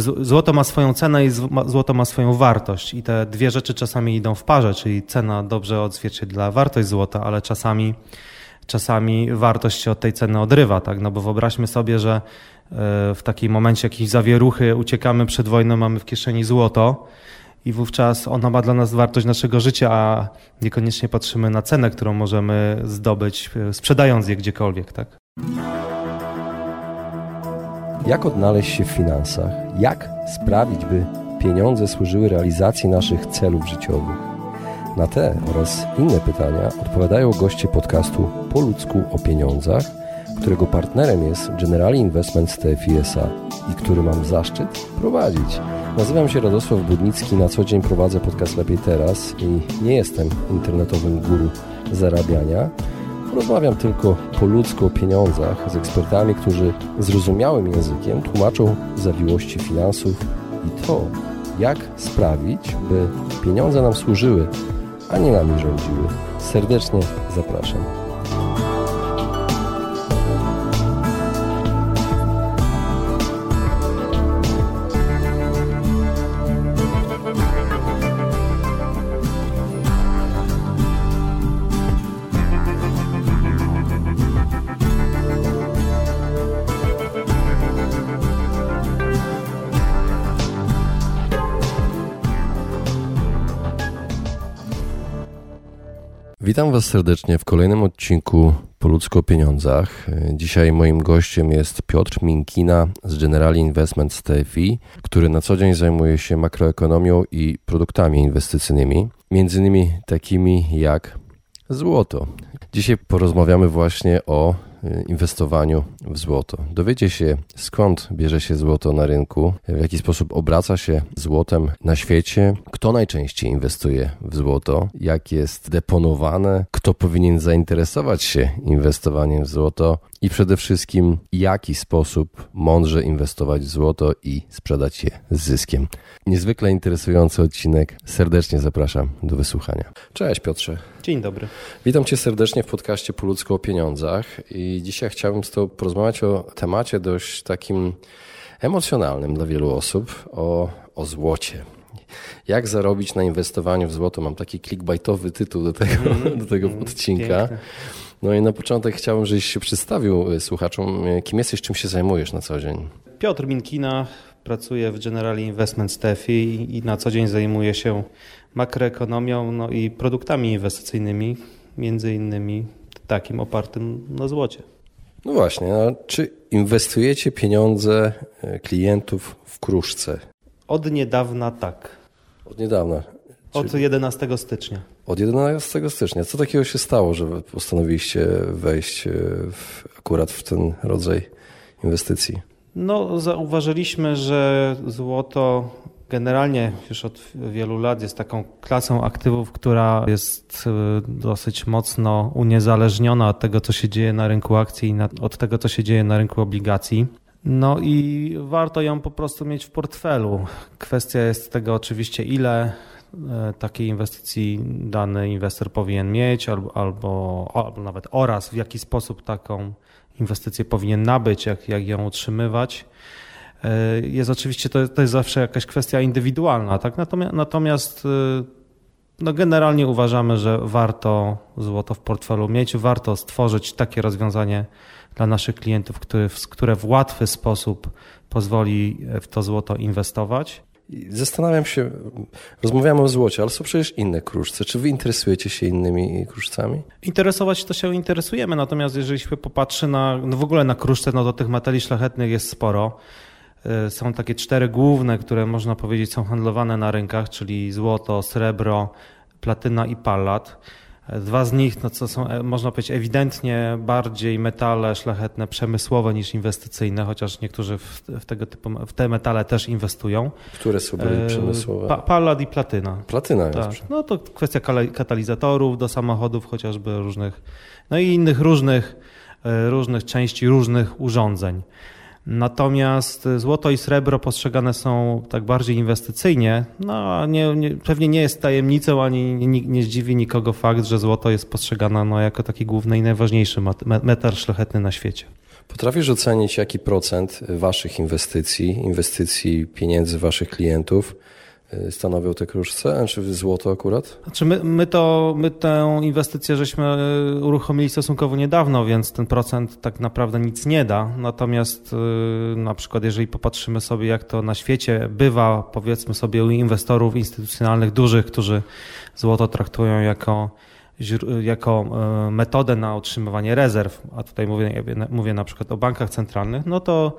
znaczy złoto ma swoją cenę i złoto ma swoją wartość i te dwie rzeczy czasami idą w parze, czyli cena dobrze odzwierciedla wartość złota, ale czasami, czasami wartość się od tej ceny odrywa, tak? No bo wyobraźmy sobie, że e, w takim momencie jakiejś zawieruchy uciekamy przed wojną, mamy w kieszeni złoto i wówczas ono ma dla nas wartość naszego życia, a niekoniecznie patrzymy na cenę, którą możemy zdobyć e, sprzedając je gdziekolwiek, tak? Jak odnaleźć się w finansach? Jak sprawić, by pieniądze służyły realizacji naszych celów życiowych? Na te oraz inne pytania odpowiadają goście podcastu Po ludzku o pieniądzach, którego partnerem jest Generali Investment TFI SA i który mam zaszczyt prowadzić. Nazywam się Radosław Budnicki, na co dzień prowadzę podcast Lepiej Teraz i nie jestem internetowym guru zarabiania, Rozmawiam tylko po ludzku o pieniądzach z ekspertami, którzy zrozumiałym językiem tłumaczą zawiłości finansów i to, jak sprawić, by pieniądze nam służyły, a nie nami rządziły. Serdecznie zapraszam. Witam Was serdecznie w kolejnym odcinku Po ludzko pieniądzach. Dzisiaj moim gościem jest Piotr Minkina z Generali Investment z TFI, który na co dzień zajmuje się makroekonomią i produktami inwestycyjnymi, między innymi takimi jak złoto. Dzisiaj porozmawiamy właśnie o inwestowaniu w złoto. Dowiecie się skąd bierze się złoto na rynku, w jaki sposób obraca się złotem na świecie, kto najczęściej inwestuje w złoto, jak jest deponowane, kto powinien zainteresować się inwestowaniem w złoto i przede wszystkim w jaki sposób mądrze inwestować w złoto i sprzedać je z zyskiem. Niezwykle interesujący odcinek. Serdecznie zapraszam do wysłuchania. Cześć Piotrze. Dzień dobry. Witam Cię serdecznie w podcaście Po ludzko o pieniądzach i dzisiaj chciałbym z Tobą porozmawiać o temacie dość takim emocjonalnym dla wielu osób, o, o złocie. Jak zarobić na inwestowaniu w złoto? Mam taki clickbaitowy tytuł do tego, mm, do tego mm, odcinka. Piękne. No i na początek chciałbym, żebyś się przedstawił y, słuchaczom, y, kim jesteś, czym się zajmujesz na co dzień. Piotr Minkina, pracuję w Generali Investment Steffi i na co dzień zajmuję się makroekonomią no i produktami inwestycyjnymi, między innymi takim opartym na złocie. No właśnie, a czy inwestujecie pieniądze y, klientów w kruszce? Od niedawna tak. Od niedawna. Od 11 stycznia. Od 11 stycznia. Co takiego się stało, że postanowiliście wejść e, w, akurat w ten rodzaj inwestycji? No, zauważyliśmy, że złoto generalnie już od wielu lat jest taką klasą aktywów, która jest e, dosyć mocno uniezależniona od tego, co się dzieje na rynku akcji i od tego, co się dzieje na rynku obligacji. No i warto ją po prostu mieć w portfelu. Kwestia jest tego oczywiście, ile takiej inwestycji dany inwestor powinien mieć, albo, albo, albo nawet oraz w jaki sposób taką inwestycję powinien nabyć, jak, jak ją utrzymywać. E, jest oczywiście, to, to jest zawsze jakaś kwestia indywidualna, tak? Natomiast, natomiast e, no generalnie uważamy, że warto złoto w portfelu mieć, warto stworzyć takie rozwiązanie dla naszych klientów, które, które w łatwy sposób pozwoli w to złoto inwestować. Zastanawiam się, rozmawiamy o złocie, ale są przecież inne kruszce. Czy wy interesujecie się innymi kruszcami? Interesować to się interesujemy, natomiast jeżeli się popatrzy na, no w ogóle na kruszce, no to tych metali szlachetnych jest sporo. E, są takie cztery główne, które można powiedzieć są handlowane na rynkach, czyli złoto, srebro, platyna i pallat. Dwa z nich, no co są, e, można powiedzieć, ewidentnie bardziej metale szlachetne, przemysłowe niż inwestycyjne, chociaż niektórzy w, w tego typu, w te metale też inwestują. Które są bardziej e, przemysłowe? Pa, pallad i platyna. Platyna tak. jest. No to kwestia katalizatorów do samochodów, chociażby różnych, no i innych różnych, e, różnych części, różnych urządzeń. Natomiast złoto i srebro postrzegane są tak bardziej inwestycyjnie. No, nie, nie, pewnie nie jest tajemnicą, ani nie, nie, zdziwi nikogo fakt, że złoto jest postrzegane no, jako taki główny i najważniejszy metal szlachetny na świecie. Potrafisz ocenić, jaki procent waszych inwestycji, inwestycji pieniędzy waszych klientów stanowią te kruszce, czy złoto akurat? Znaczy my, my, to, my tę inwestycję żeśmy y, uruchomili stosunkowo niedawno, więc ten procent tak naprawdę nic nie da. Natomiast y, na przykład jeżeli popatrzymy sobie, jak to na świecie bywa, powiedzmy sobie u inwestorów instytucjonalnych dużych, którzy złoto traktują jako jako metodę na utrzymywanie rezerw, a tutaj mówię, mówię na przykład o bankach centralnych, no to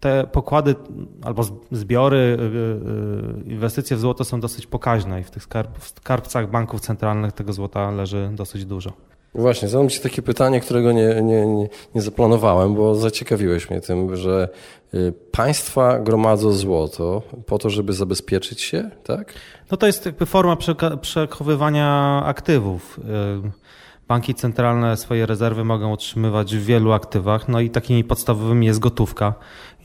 te pokłady albo zbiory, y, y, inwestycje w złoto są dosyć pokaźne i w tych skarbcach banków centralnych tego złota leży dosyć dużo. Właśnie, zadam Ci takie pytanie, którego nie, nie, nie, nie zaplanowałem, bo zaciekawiłeś mnie tym, że y, państwa gromadzą złoto po to, żeby zabezpieczyć się, tak? No to jest jakby forma przechowywania aktywów. Banki centralne swoje rezerwy mogą utrzymywać w wielu aktywach, no i takimi podstawowymi jest gotówka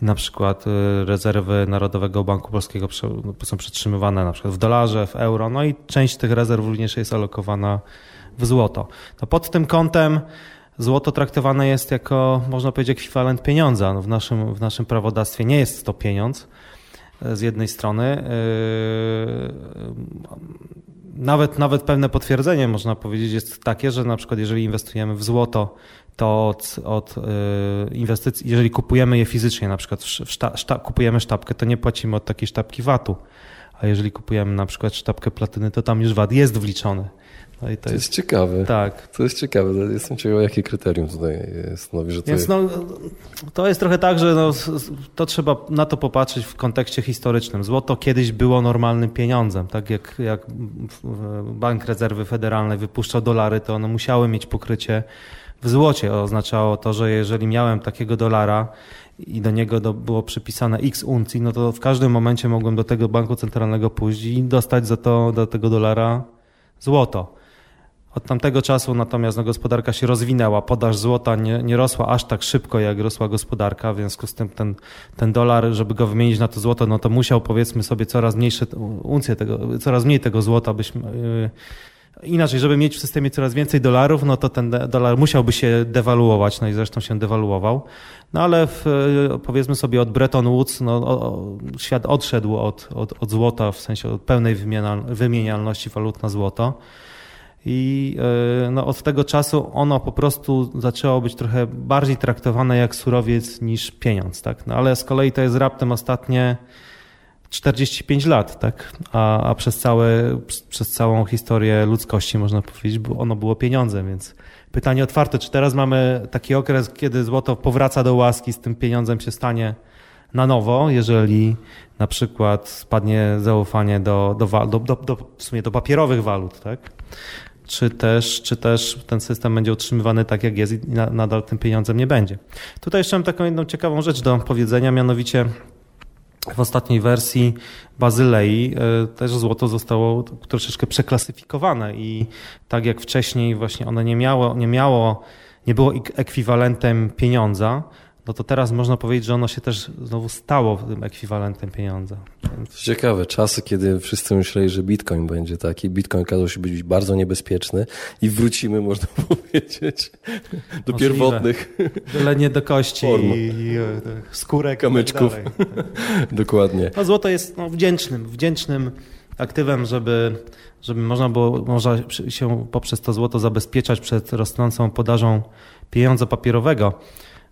na przykład y, rezerwy Narodowego Banku Polskiego no, są przetrzymywane na przykład w dolarze, w euro, no i część tych rezerw również jest alokowana w złoto. No pod tym kątem złoto traktowane jest jako, można powiedzieć, ekwiwalent pieniądza. No w, naszym, w naszym prawodawstwie nie jest to pieniądz z jednej strony. Yy, nawet, nawet pewne potwierdzenie, można powiedzieć, jest takie, że na przykład jeżeli inwestujemy w złoto, to od, od y, inwestycji, jeżeli kupujemy je fizycznie, na przykład szta, szta, kupujemy sztabkę, to nie płacimy od takiej sztabki VAT-u. A jeżeli kupujemy na przykład sztabkę platyny, to tam już VAT jest wliczony. No to, to jest, jest, ciekawe. Tak. To jest ciekawe. Jestem ciekawy, jakie kryterium tutaj stanowi, że to Więc jest... No, to jest trochę tak, że no, to trzeba na to popatrzeć w kontekście historycznym. Złoto kiedyś było normalnym pieniądzem. Tak jak, jak Bank Rezerwy Federalnej wypuszczał dolary, to one musiały mieć pokrycie w złocie. Oznaczało to, że jeżeli miałem takiego dolara i do niego do, było przypisane x uncji, no to w każdym momencie mogłem do tego banku centralnego pójść i dostać za to, do tego dolara złoto. Od tamtego czasu natomiast no, gospodarka się rozwinęła, podaż złota nie, nie rosła aż tak szybko, jak rosła gospodarka, w związku z tym ten, ten dolar, żeby go wymienić na to złoto, no to musiał powiedzmy sobie coraz mniejsze uncje tego, coraz mniej tego złota byśmy, yy, inaczej, żeby mieć w systemie coraz więcej dolarów, no to ten dolar musiałby się dewaluować, no i zresztą się dewaluował. No ale w, yy, powiedzmy sobie od Bretton Woods, no, o, świat odszedł od, od, od złota, w sensie od pełnej wymienialności walut na złoto. I e, no, od tego czasu ono po prostu zaczęło być trochę bardziej traktowane jak surowiec niż pieniądz. Tak? No, ale z kolei to jest raptem ostatnie 45 lat, tak? a, a przez, całe, przez całą historię ludzkości, można powiedzieć, ono było pieniądzem, więc pytanie otwarte, czy teraz mamy taki okres, kiedy złoto powraca do łaski, z tym pieniądzem się stanie na nowo, jeżeli na przykład spadnie zaufanie do, do, do, do, do, w sumie do papierowych walut, tak? Czy też, czy też ten system będzie utrzymywany tak, jak jest i nadal tym pieniądzem nie będzie. Tutaj jeszcze mam taką jedną ciekawą rzecz do powiedzenia, mianowicie w ostatniej wersji Bazylei e, też złoto zostało troszeczkę przeklasyfikowane i tak jak wcześniej właśnie ono nie miało, nie miało, nie było ekwiwalentem pieniądza, no to teraz można powiedzieć, że ono się też znowu stało tym ekwiwalentem pieniądza. Więc... Ciekawe, czasy, kiedy wszyscy myśleli, że bitcoin będzie taki. Bitcoin okazał się być bardzo niebezpieczny i wrócimy, można powiedzieć, do Możliwe. pierwotnych Byle nie do kości form. i, i skórek. Tak Kamyczków. Tak Dokładnie. No, złoto jest no, wdzięcznym, wdzięcznym aktywem, żeby, żeby można było można się poprzez to złoto zabezpieczać przed rosnącą podażą pieniądza papierowego.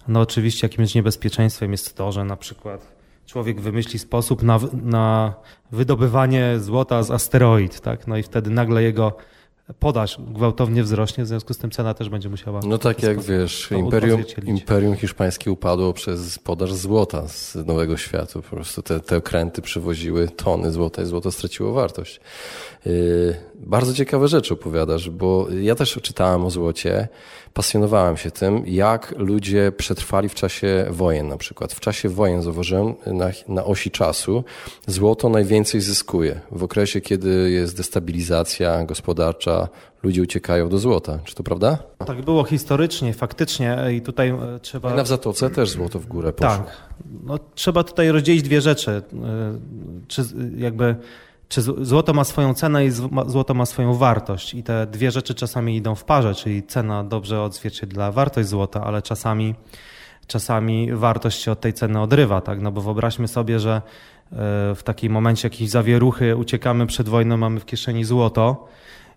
No oczywiście jakimś niebezpieczeństwem jest to, że na przykład człowiek wymyśli sposób na, na wydobywanie złota z asteroid, tak? No i wtedy nagle jego podaż gwałtownie wzrośnie, w związku z tym cena też będzie musiała. No tak jak wiesz, imperium, imperium hiszpańskie upadło przez podaż złota z Nowego Światu. Po prostu te, te okręty przywoziły tony złota i złoto straciło wartość. Yy, bardzo ciekawe rzeczy opowiadasz, bo ja też czytałem o złocie, pasjonowałem się tym, jak ludzie przetrwali w czasie wojen na przykład. W czasie wojen zauważyłem na, na osi czasu złoto najwięcej zyskuje. W okresie, kiedy jest destabilizacja gospodarcza, ludzie uciekają do złota. Czy to prawda? Tak było historycznie, faktycznie i tutaj e, trzeba... I na w Zatoce też złoto w górę poszło. Tak. No, trzeba tutaj rozdzielić dwie rzeczy. E, czy jakby czy złoto ma swoją cenę i złoto ma swoją wartość. I te dwie rzeczy czasami idą w parze, czyli cena dobrze odzwierciedla wartość złota, ale czasami czasami wartość się od tej ceny odrywa, tak? No bo wyobraźmy sobie, że e, w takim momencie jakiejś zawieruchy uciekamy przed wojną, mamy w kieszeni złoto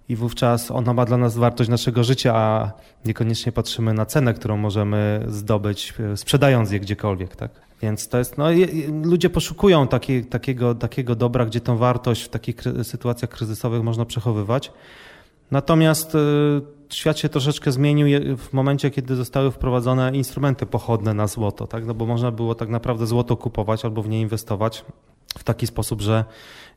i wówczas ona ma dla nas wartość naszego życia, a niekoniecznie patrzymy na cenę, którą możemy zdobyć e, sprzedając je gdziekolwiek, tak? Więc to jest, no, ludzie poszukują taki, takiego, takiego dobra, gdzie tą wartość w takich sytuacjach kryzysowych można przechowywać. Natomiast y, świat się troszeczkę zmienił w momencie, kiedy zostały wprowadzone instrumenty pochodne na złoto, tak? No bo można było tak naprawdę złoto kupować albo w nie inwestować w taki sposób, że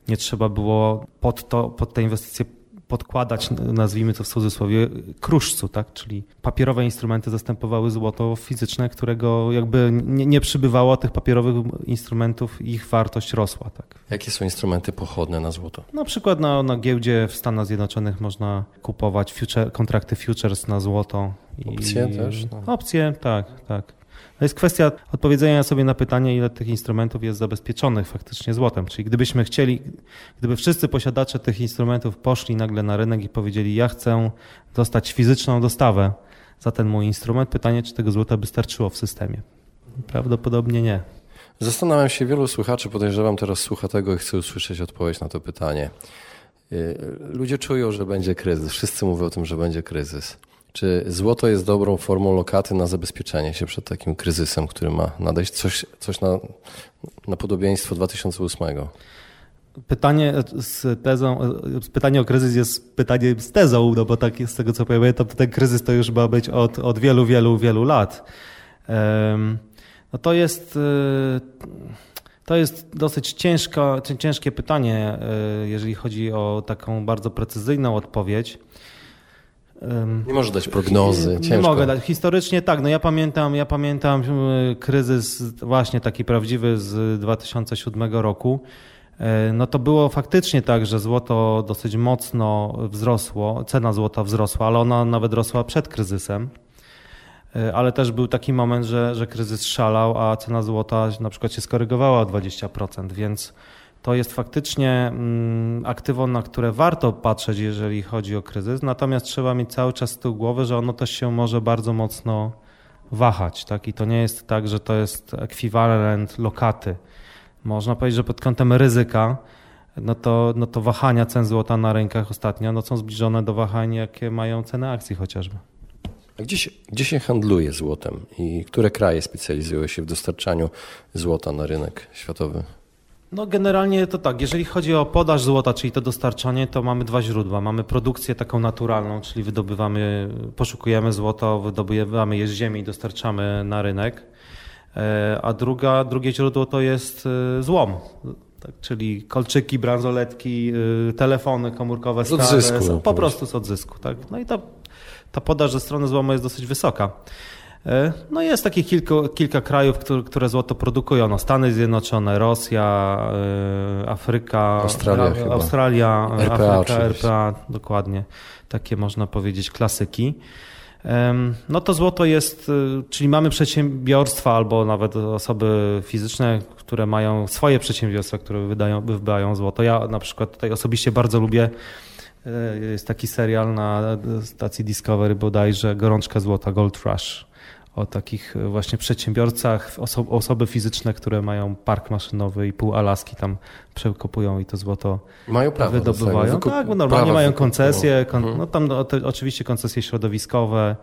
nie trzeba było pod, to, pod te inwestycje podkładać, nazwijmy to w cudzysłowie, kruszcu, tak? czyli papierowe instrumenty zastępowały złoto fizyczne, którego jakby nie, nie przybywało tych papierowych instrumentów, ich wartość rosła. Tak? Jakie są instrumenty pochodne na złoto? Na przykład na, na giełdzie w Stanach Zjednoczonych można kupować future, kontrakty futures na złoto. Opcje też? No. Opcje, tak, tak. To jest kwestia odpowiedzenia sobie na pytanie, ile tych instrumentów jest zabezpieczonych faktycznie złotem. Czyli gdybyśmy chcieli, gdyby wszyscy posiadacze tych instrumentów poszli nagle na rynek i powiedzieli, ja chcę dostać fizyczną dostawę za ten mój instrument, pytanie, czy tego złota by starczyło w systemie. Prawdopodobnie nie. Zastanawiam się, wielu słuchaczy, podejrzewam, teraz słucha tego i chce usłyszeć odpowiedź na to pytanie. Y, ludzie czują, że będzie kryzys. Wszyscy mówią o tym, że będzie kryzys. Czy złoto jest dobrą formą lokaty na zabezpieczenie się przed takim kryzysem, który ma nadejść? Coś, coś na, na podobieństwo 2008? Pytanie z tezą, pytanie o kryzys jest pytaniem z tezą, no bo tak z tego co pamiętam, to ten kryzys to już ma być od, od wielu, wielu, wielu lat. No to jest, y, to jest dosyć ciężko, ciężkie pytanie, y, jeżeli chodzi o taką bardzo precyzyjną odpowiedź. Nie może dać prognozy. Nie, Ciężko. mogę dać. Historycznie tak, no ja pamiętam, ja pamiętam kryzys właśnie taki prawdziwy z 2007 roku. E, no to było faktycznie tak, że złoto dosyć mocno wzrosło, cena złota wzrosła, ale ona nawet rosła przed kryzysem. E, ale też był taki moment, że, że kryzys szalał, a cena złota na przykład się skorygowała o 20%, więc to jest faktycznie mm, aktywo, na które warto patrzeć, jeżeli chodzi o kryzys. Natomiast trzeba mieć cały czas z tyłu głowy, że ono też się może bardzo mocno wahać. Tak? I to nie jest tak, że to jest ekwiwalent lokaty. Można powiedzieć, że pod kątem ryzyka, no to, no to wahania cen złota na rynkach ostatnio no są zbliżone do wahań, jakie mają ceny akcji chociażby. A gdzie się, gdzie się handluje złotem i które kraje specjalizują się w dostarczaniu złota na rynek światowy? No generalnie to tak, jeżeli chodzi o podaż złota, czyli to dostarczanie, to mamy dwa źródła. Mamy produkcję taką naturalną, czyli wydobywamy, poszukujemy złoto, wydobywamy je z ziemi i dostarczamy na rynek. E, a druga, drugie źródło to jest e, złom, tak, czyli kolczyki, bransoletki, e, telefony komórkowe z odzysku. Po prostu z odzysku. Tak? No i ta, ta podaż ze strony złomu jest dosyć wysoka. E, no jest takich kilku, kilka krajów, które, które złoto produkują. No Stany Zjednoczone, Rosja, e, Afryka, Australia, Australia RPA, Afryka. RPA, dokładnie. Takie można powiedzieć klasyki. No to złoto jest, e, czyli mamy przedsiębiorstwa albo nawet osoby fizyczne, które mają swoje przedsiębiorstwa, które wydają, wydają złoto. Ja na przykład tutaj osobiście bardzo lubię jest taki serial na stacji Discovery bodajże Gorączka Złota, Gold Rush o takich właśnie przedsiębiorcach, oso osoby fizyczne, które mają park maszynowy i pół Alaski tam przekopują i to złoto mają prawo wydobywają. Tak, bo normalnie mają koncesje, kon mhm. no tam no, oczywiście koncesje środowiskowe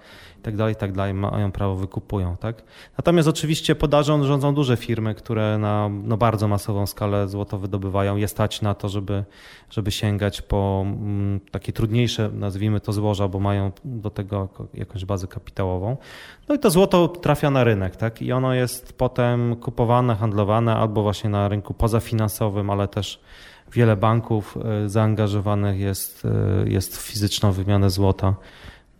tak dalej, tak dalej, mają prawo, wykupują, tak. Natomiast oczywiście podażą rządzą duże firmy, które na no, bardzo masową skalę złoto wydobywają. Je stać na to, żeby, żeby sięgać po mm, takie trudniejsze, nazwijmy to złoża, bo mają do tego jakąś bazę kapitałową. No i to złoto trafia na rynek, tak, i ono jest potem kupowane, handlowane albo właśnie na rynku pozafinansowym, ale też wiele banków e, zaangażowanych jest, e, jest w fizyczną wymianę złota.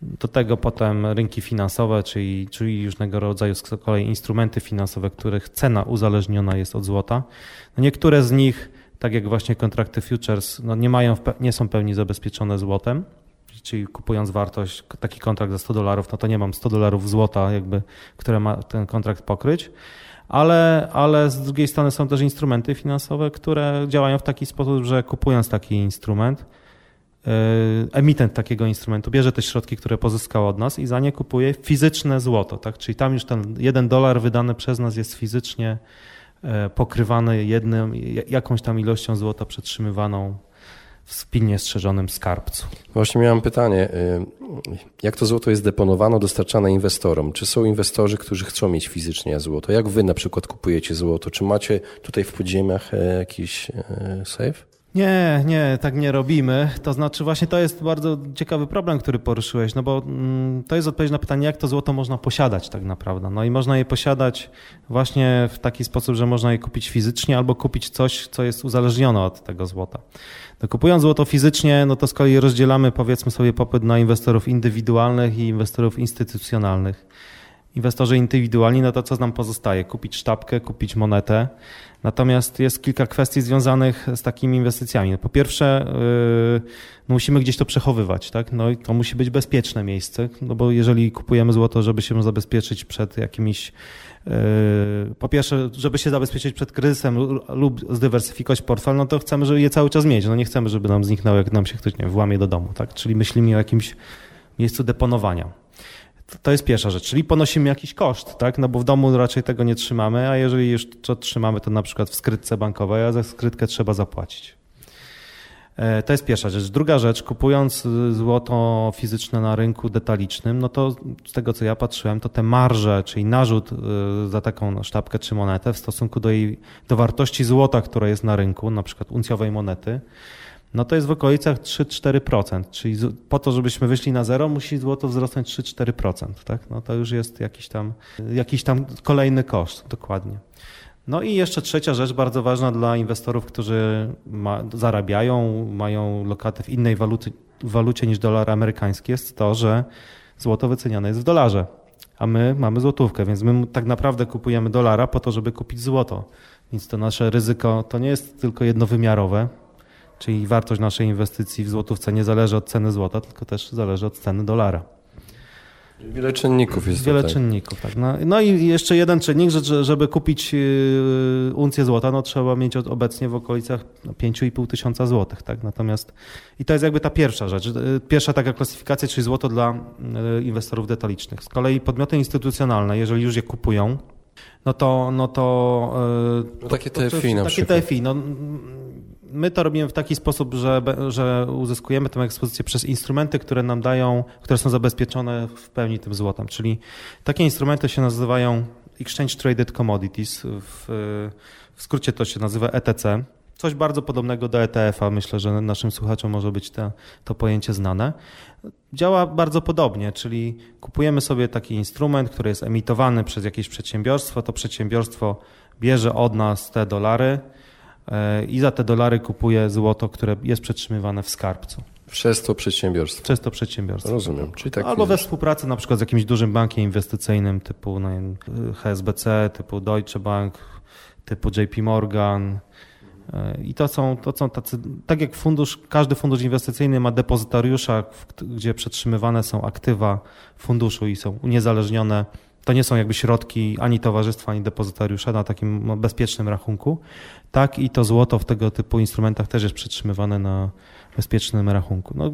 Do tego potem rynki finansowe, czyli, czyli różnego rodzaju z kolei instrumenty finansowe, których cena uzależniona jest od złota. No niektóre z nich, tak jak właśnie kontrakty futures, no nie, mają, nie są pełni zabezpieczone złotem, czyli kupując wartość, taki kontrakt za 100 dolarów, no to nie mam 100 dolarów złota, jakby, które ma ten kontrakt pokryć ale, ale z drugiej strony są też instrumenty finansowe, które działają w taki sposób, że kupując taki instrument, emitent takiego instrumentu bierze te środki, które pozyskał od nas i za nie kupuje fizyczne złoto, tak? Czyli tam już ten jeden dolar wydany przez nas jest fizycznie pokrywany jednym, jakąś tam ilością złota przetrzymywaną w pilnie strzeżonym skarbcu. Właśnie miałem pytanie, y, jak to złoto jest deponowane, dostarczane inwestorom? Czy są inwestorzy, którzy chcą mieć fizycznie złoto? Jak wy na przykład kupujecie złoto? Czy macie tutaj w podziemiach e, jakiś e, safe? Nie, nie, tak nie robimy. To znaczy właśnie to jest bardzo ciekawy problem, który poruszyłeś, no bo mm, to jest odpowiedź na pytanie, jak to złoto można posiadać tak naprawdę. No i można je posiadać właśnie w taki sposób, że można je kupić fizycznie albo kupić coś, co jest uzależnione od tego złota. No kupując złoto fizycznie, no to z kolei rozdzielamy powiedzmy sobie popyt na inwestorów indywidualnych i inwestorów instytucjonalnych. Inwestorzy indywidualni, no to co nam pozostaje? Kupić sztabkę, kupić monetę. Natomiast jest kilka kwestii związanych z takimi inwestycjami. Po pierwsze, yy, no musimy gdzieś to przechowywać, tak? No i to musi być bezpieczne miejsce, no bo jeżeli kupujemy złoto, żeby się zabezpieczyć przed jakimiś Yy, po pierwsze, żeby się zabezpieczyć przed kryzysem lub zdywersyfikować portfel, no to chcemy, żeby je cały czas mieć. No nie chcemy, żeby nam zniknęło, jak nam się ktoś nie wiem, włamie do domu, tak? Czyli myślimy o jakimś miejscu deponowania. To jest pierwsza rzecz, czyli ponosimy jakiś koszt, tak? No bo w domu raczej tego nie trzymamy, a jeżeli już to trzymamy, to na przykład w skrytce bankowej, a za skrytkę trzeba zapłacić. E, to jest pierwsza rzecz. Druga rzecz, kupując złoto fizyczne na rynku detalicznym, no to z tego co ja patrzyłem, to te marże, czyli narzut e, za taką sztabkę czy monetę w stosunku do, jej, do wartości złota, która jest na rynku, na przykład uncjowej monety, no to jest w okolicach 3-4%, czyli po to, żebyśmy wyszli na zero, musi złoto wzrosnąć 3-4%, tak? No to już jest jakiś tam, jakiś tam kolejny koszt, dokładnie. No i jeszcze trzecia rzecz, bardzo ważna dla inwestorów, którzy ma, zarabiają, mają lokaty w innej waluty, walucie niż dolar amerykański, jest to, że złoto wyceniane jest w dolarze, a my mamy złotówkę, więc my tak naprawdę kupujemy dolara po to, żeby kupić złoto. Więc to nasze ryzyko to nie jest tylko jednowymiarowe, czyli wartość naszej inwestycji w złotówce nie zależy od ceny złota, tylko też zależy od ceny dolara. Wiele czynników jest Wiele tutaj. czynników, tak. No, no, i jeszcze jeden czynnik, że żeby kupić y, uncję złota, no trzeba mieć obecnie w okolicach 5,5 no, tysiąca złotych, tak. Natomiast i to jest jakby ta pierwsza rzecz. Y, pierwsza taka klasyfikacja, czyli złoto dla y, inwestorów detalicznych. Z kolei podmioty instytucjonalne, jeżeli już je kupują, no to, no to, no takie TFI na takie przykład. TFI, no, my to robimy w taki sposób, że, że uzyskujemy tę ekspozycję przez instrumenty, które nam dają, które są zabezpieczone w pełni tym złotem. Czyli takie instrumenty się nazywają Exchange Traded Commodities. W, w skrócie to się nazywa ETC. Coś bardzo podobnego do ETF-a. Myślę, że naszym słuchaczom może być to, to pojęcie znane. Działa bardzo podobnie, czyli kupujemy sobie taki instrument, który jest emitowany przez jakieś przedsiębiorstwo. To przedsiębiorstwo bierze od nas te dolary, i za te dolary kupuje złoto, które jest przetrzymywane w skarbcu. Przez to przedsiębiorstwo. Przez to przedsiębiorstwo. Rozumiem. Czyli tak Albo we współpracy na przykład z jakimś dużym bankiem inwestycyjnym typu no, HSBC, typu Deutsche Bank, typu JP Morgan. E, I to są, to są tacy, tak jak fundusz, każdy fundusz inwestycyjny ma depozytariusza, gdzie przetrzymywane są aktywa funduszu i są uniezależnione to nie są jakby środki ani towarzystwa, ani depozytariusza na takim no, bezpiecznym rachunku. Tak i to złoto w tego typu instrumentach też jest przetrzymywane na bezpiecznym rachunku. No,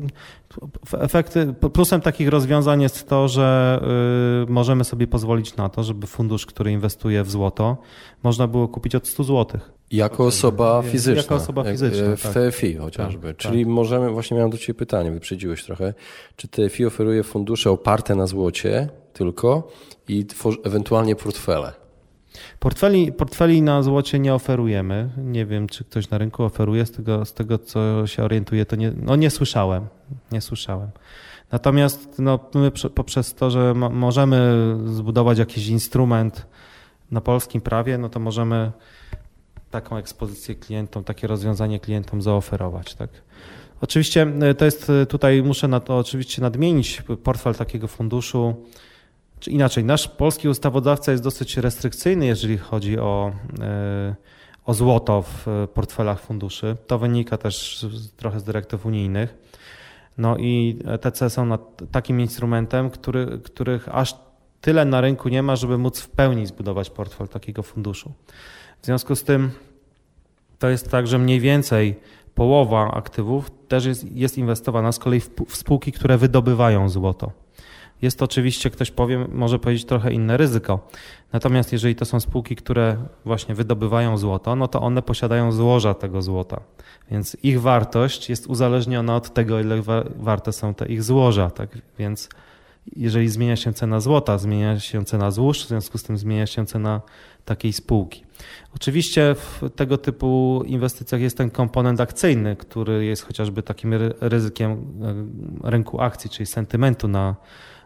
efekty, plusem takich rozwiązań jest to, że y, możemy sobie pozwolić na to, żeby fundusz, który inwestuje w złoto, można było kupić od 100 złotych. Jako osoba fizyczna. Jako osoba fizyczna. W tak. TFI chociażby. Tak, Czyli tak. możemy, właśnie miałem do Ciebie pytanie, wyprzedziłeś trochę. Czy TFI oferuje fundusze oparte na złocie tylko i ewentualnie portfele? Portfeli, portfeli na złocie nie oferujemy. Nie wiem, czy ktoś na rynku oferuje. Z tego, z tego co się orientuję, to nie, no nie słyszałem. Nie słyszałem. Natomiast no, my poprzez to, że możemy zbudować jakiś instrument na polskim prawie, no to możemy taką ekspozycję klientom, takie rozwiązanie klientom zaoferować. Tak? Oczywiście e, to jest e, tutaj, muszę na to oczywiście nadmienić, portfel takiego funduszu, czy inaczej, nasz polski ustawodawca jest dosyć restrykcyjny, jeżeli chodzi o, e, o złoto w portfelach funduszy. To wynika też trochę z dyrektyw unijnych. No i TC są takim instrumentem, który, których aż tyle na rynku nie ma, żeby móc w pełni zbudować portfel takiego funduszu. W związku z tym to jest tak, że mniej więcej połowa aktywów też jest, jest inwestowana z kolei w, w spółki, które wydobywają złoto. Jest to oczywiście, ktoś powie, może powiedzieć trochę inne ryzyko. Natomiast jeżeli to są spółki, które właśnie wydobywają złoto, no to one posiadają złoża tego złota. Więc ich wartość jest uzależniona od tego, ile warte są te ich złoża. Tak? Więc jeżeli zmienia się cena złota, zmienia się cena złóż, w związku z tym zmienia się cena takiej spółki. Oczywiście w tego typu inwestycjach jest ten komponent akcyjny, który jest chociażby takim ryzykiem e, rynku akcji, czyli sentymentu na,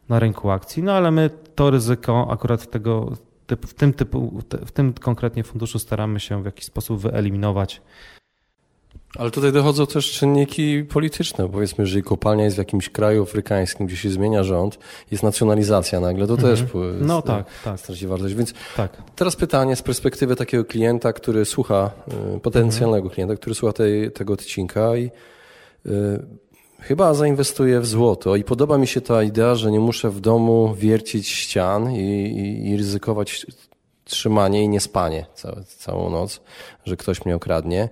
na rynku akcji, no ale my to ryzyko akurat tego, w, tym typu, w tym konkretnie funduszu staramy się w jakiś sposób wyeliminować ale tutaj dochodzą też czynniki polityczne. Powiedzmy, jeżeli kopalnia jest w jakimś kraju afrykańskim, gdzie się zmienia rząd, jest nacjonalizacja nagle, to mhm. też no, tak, tak. straci wartość. Więc tak. teraz pytanie z perspektywy takiego klienta, który słucha, y, potencjalnego mhm. klienta, który słucha tej, tego odcinka i y, chyba zainwestuje w złoto. I podoba mi się ta idea, że nie muszę w domu wiercić ścian i, i, i ryzykować trzymanie i niespanie całe, całą noc, że ktoś mnie okradnie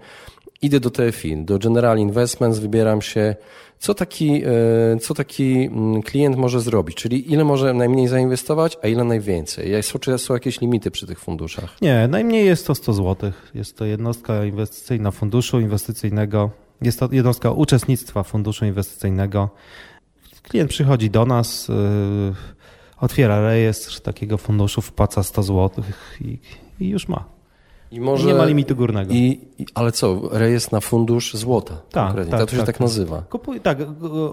idę do TFI, do General Investments, wybieram się, co taki, e, co taki mm, klient może zrobić, czyli ile może najmniej zainwestować, a ile najwięcej. Czy są jakieś limity przy tych funduszach? Nie, najmniej jest to 100 zł. Jest to jednostka inwestycyjna funduszu inwestycyjnego, jest to jednostka uczestnictwa funduszu inwestycyjnego. Klient przychodzi do nas, e, otwiera rejestr takiego funduszu, wpłaca 100 zł i, i już ma. I może, nie ma limitu górnego. I, ale co, rejestr na fundusz złota? Tak, konkretnie. tak, to się tak, tak, tak nazywa. Kupuj, tak,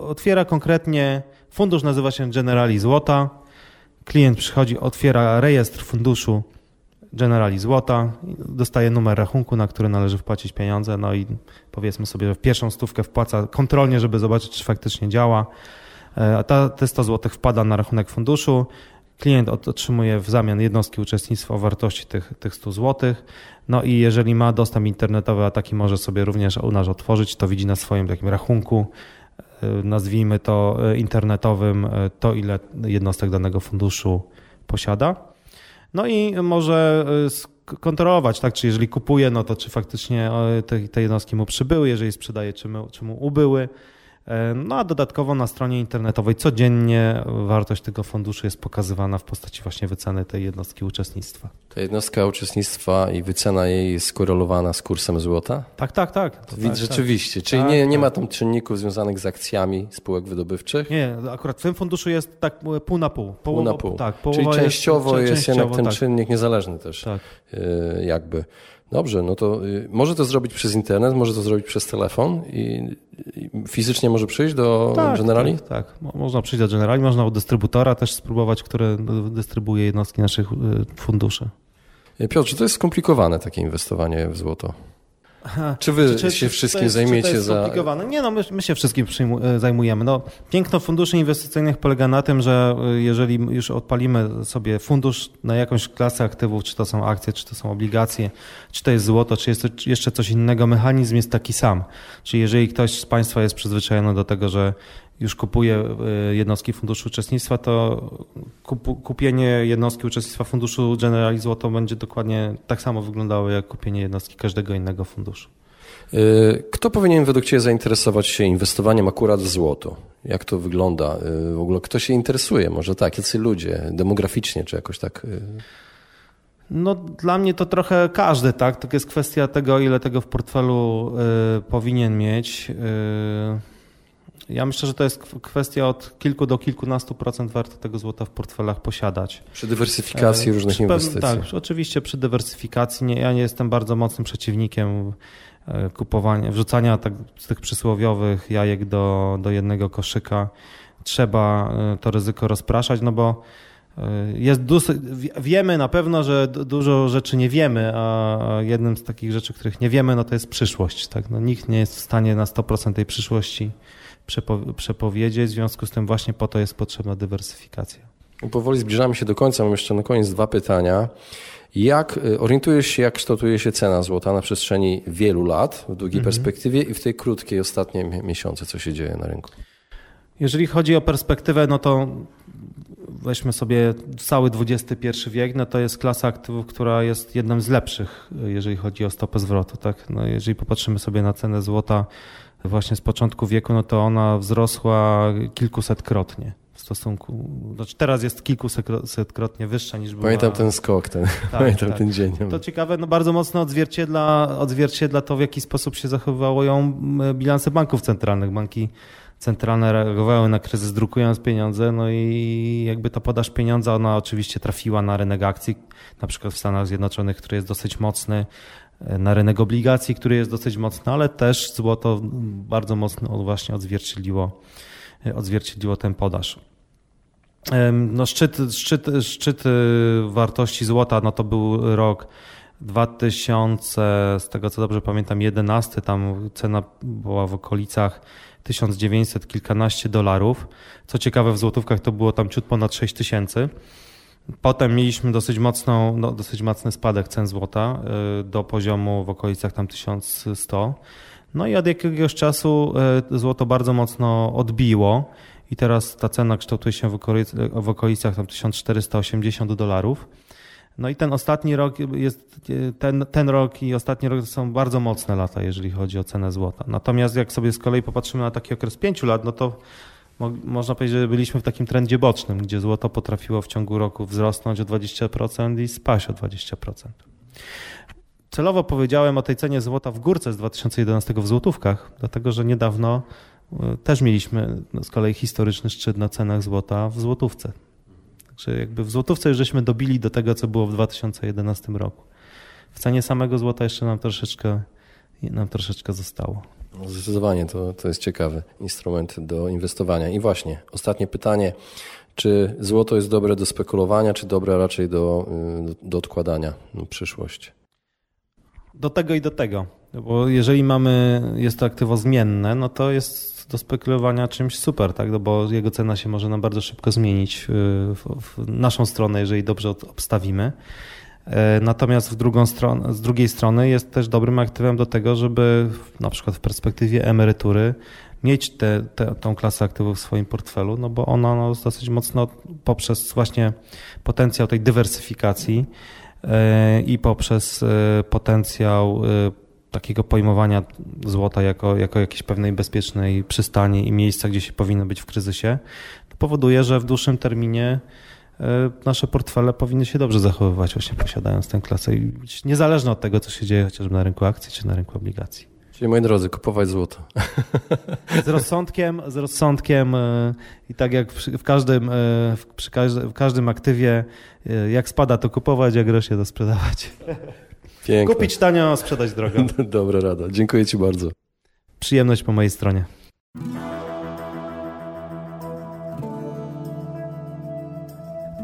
otwiera konkretnie, fundusz nazywa się Generali Złota. Klient przychodzi, otwiera rejestr funduszu Generali Złota, dostaje numer rachunku, na który należy wpłacić pieniądze, no i powiedzmy sobie, że w pierwszą stówkę wpłaca kontrolnie, żeby zobaczyć, czy faktycznie działa. E, a ta, te 100 zł wpada na rachunek funduszu. Klient otrzymuje w zamian jednostki uczestnictwa o wartości tych, tych 100 zł. No i jeżeli ma dostęp internetowy, a taki może sobie również u nas otworzyć, to widzi na swoim takim rachunku, e, nazwijmy to e, internetowym, to ile jednostek danego funduszu posiada. No i może kontrolować, tak, czy jeżeli kupuje, no to czy faktycznie te, te jednostki mu przybyły, jeżeli sprzedaje, czy mu, czy mu ubyły. E, no a dodatkowo na stronie internetowej codziennie wartość tego funduszu jest pokazywana w postaci właśnie wyceny tej jednostki uczestnictwa. Ta jednostka uczestnictwa i wycena jej jest skorelowana z kursem złota? Tak, tak, tak. To tak rzeczywiście. Tak. Czyli tak, nie, nie tak. ma tam czynników związanych z akcjami spółek wydobywczych? Nie, akurat w tym funduszu jest tak pół na pół. Połowa, pół na pół. Tak, Czyli częściowo jest, jest jednak ten tak. czynnik niezależny też. Tak. E, jakby. Dobrze, no to y, może to zrobić przez internet, może to zrobić przez telefon i, i fizycznie może przyjść do tak, Generali? Tak, tak, można przyjść do Generali, można u dystrybutora też spróbować, który dystrybuuje jednostki naszych y, funduszy. Piotr, czy to jest skomplikowane takie inwestowanie w złoto? Czy wy czy, się wszystkim jest, zajmiecie czy za. Nie, no my, my się wszystkim e, zajmujemy. No, piękno funduszy inwestycyjnych polega na tym, że e, jeżeli już odpalimy sobie fundusz na jakąś klasę aktywów, czy to są akcje, czy to są obligacje, czy to jest złoto, czy jest to jeszcze coś innego, mechanizm jest taki sam. Czyli jeżeli ktoś z Państwa jest przyzwyczajony do tego, że już kupuje e, jednostki funduszu uczestnictwa, to kupienie jednostki uczestnictwa funduszu Generali Złoto będzie dokładnie tak samo wyglądało jak kupienie jednostki każdego innego funduszu. E, kto powinien według Ciebie zainteresować się inwestowaniem akurat w złoto? Jak to wygląda? E, w ogóle kto się interesuje? Może tak, jacy ludzie, demograficznie czy jakoś tak? No, dla mnie to trochę każdy, tak? To jest kwestia tego, ile tego w portfelu y, powinien mieć. Y, ja myślę, że to jest kwestia od kilku do kilkunastu procent warto tego złota w portfelach posiadać. Przy dywersyfikacji e, różnych inwestycji. Tak, oczywiście przy dywersyfikacji. Nie, ja nie jestem bardzo mocnym przeciwnikiem e, kupowania, wrzucania tak, z tych przysłowiowych jajek do, do jednego koszyka. Trzeba e, to ryzyko rozpraszać, no bo jest dosyć, wiemy na pewno, że dużo rzeczy nie wiemy, a jednym z takich rzeczy, których nie wiemy, no to jest przyszłość. Tak? No, nikt nie jest w stanie na 100% tej przyszłości przepo, przepowiedzieć, w związku z tym właśnie po to jest potrzebna dywersyfikacja. Powoli zbliżamy się do końca, mam jeszcze na koniec dwa pytania. Jak y, orientujesz się, jak kształtuje się cena złota na przestrzeni wielu lat, w długiej mhm. perspektywie i w tej krótkiej, ostatnie miesiące, co się dzieje na rynku? Jeżeli chodzi o perspektywę, no to weźmy sobie cały XXI wiek, no to jest klasa aktywów, która jest jedną z lepszych, jeżeli chodzi o stopę zwrotu. Tak? No jeżeli popatrzymy sobie na cenę złota właśnie z początku wieku, no to ona wzrosła kilkusetkrotnie w stosunku, znaczy teraz jest kilkusetkrotnie wyższa niż była. Pamiętam ten skok, ten, tak, pamiętam tak. ten dzień. To ciekawe, no bardzo mocno odzwierciedla, odzwierciedla to, w jaki sposób się zachowywały bilanse banków centralnych. Banki centralne reagowały na kryzys drukując pieniądze, no i jakby ta podaż pieniądza, ona oczywiście trafiła na rynek akcji, na przykład w Stanach Zjednoczonych, który jest dosyć mocny, na rynek obligacji, który jest dosyć mocny, ale też złoto bardzo mocno właśnie odzwierciedliło, odzwierciedliło ten podaż. No szczyt, szczyt, szczyt wartości złota, no to był rok 2000, z tego co dobrze pamiętam, 11, tam cena była w okolicach 1900 kilkanaście dolarów. Co ciekawe, w złotówkach to było tam ciut ponad 6 tysięcy. Potem mieliśmy dosyć, mocną, no, dosyć mocny spadek cen złota y, do poziomu w okolicach tam 1100. No i od jakiegoś czasu y, złoto bardzo mocno odbiło i teraz ta cena kształtuje się w, okolic, w okolicach tam 1480 dolarów. No i ten ostatni rok jest, ten, ten rok i ostatni rok są bardzo mocne lata, jeżeli chodzi o cenę złota. Natomiast jak sobie z kolei popatrzymy na taki okres pięciu lat, no to mo można powiedzieć, że byliśmy w takim trendzie bocznym, gdzie złoto potrafiło w ciągu roku wzrosnąć o 20% i spaść o 20%. Celowo powiedziałem o tej cenie złota w górce z 2011 w złotówkach, dlatego że niedawno e, też mieliśmy z kolei historyczny szczyt na cenach złota w złotówce. Także jakby w złotówce już żeśmy dobili do tego, co było w 2011 roku. W cenie samego złota jeszcze nam troszeczkę, nam troszeczkę zostało. No, zdecydowanie, to, to jest ciekawy instrument do inwestowania. I właśnie, ostatnie pytanie. Czy złoto jest dobre do spekulowania, czy dobre raczej do, y, do odkładania na przyszłość? Do tego i do tego. Bo jeżeli mamy, jest to aktywo zmienne, no to jest do spekulowania czymś super, tak? No bo jego cena się może nam bardzo szybko zmienić w, w naszą stronę, jeżeli dobrze obstawimy. E, natomiast w drugą stronę, z drugiej strony jest też dobrym aktywem do tego, żeby na przykład w perspektywie emerytury mieć tę tą klasę aktywów w swoim portfelu, no bo ona no, dosyć mocno poprzez właśnie potencjał tej dywersyfikacji e, i poprzez e, potencjał takiego pojmowania złota jako, jako jakiejś pewnej bezpiecznej przystani i miejsca, gdzie się powinno być w kryzysie, to powoduje, że w dłuższym terminie nasze portfele powinny się dobrze zachowywać, właśnie posiadając tę klasę i być niezależne od tego, co się dzieje chociażby na rynku akcji czy na rynku obligacji. Czyli moi drodzy, kupować złoto. Z rozsądkiem, z rozsądkiem e, i tak jak w każdym, e, przy każdym, w każdym aktywie, jak spada to kupować, jak rośnie to sprzedawać. Piękne. Kupić tanio, sprzedać drogo. Dobra rada. Dziękuję Ci bardzo. Przyjemność po mojej stronie.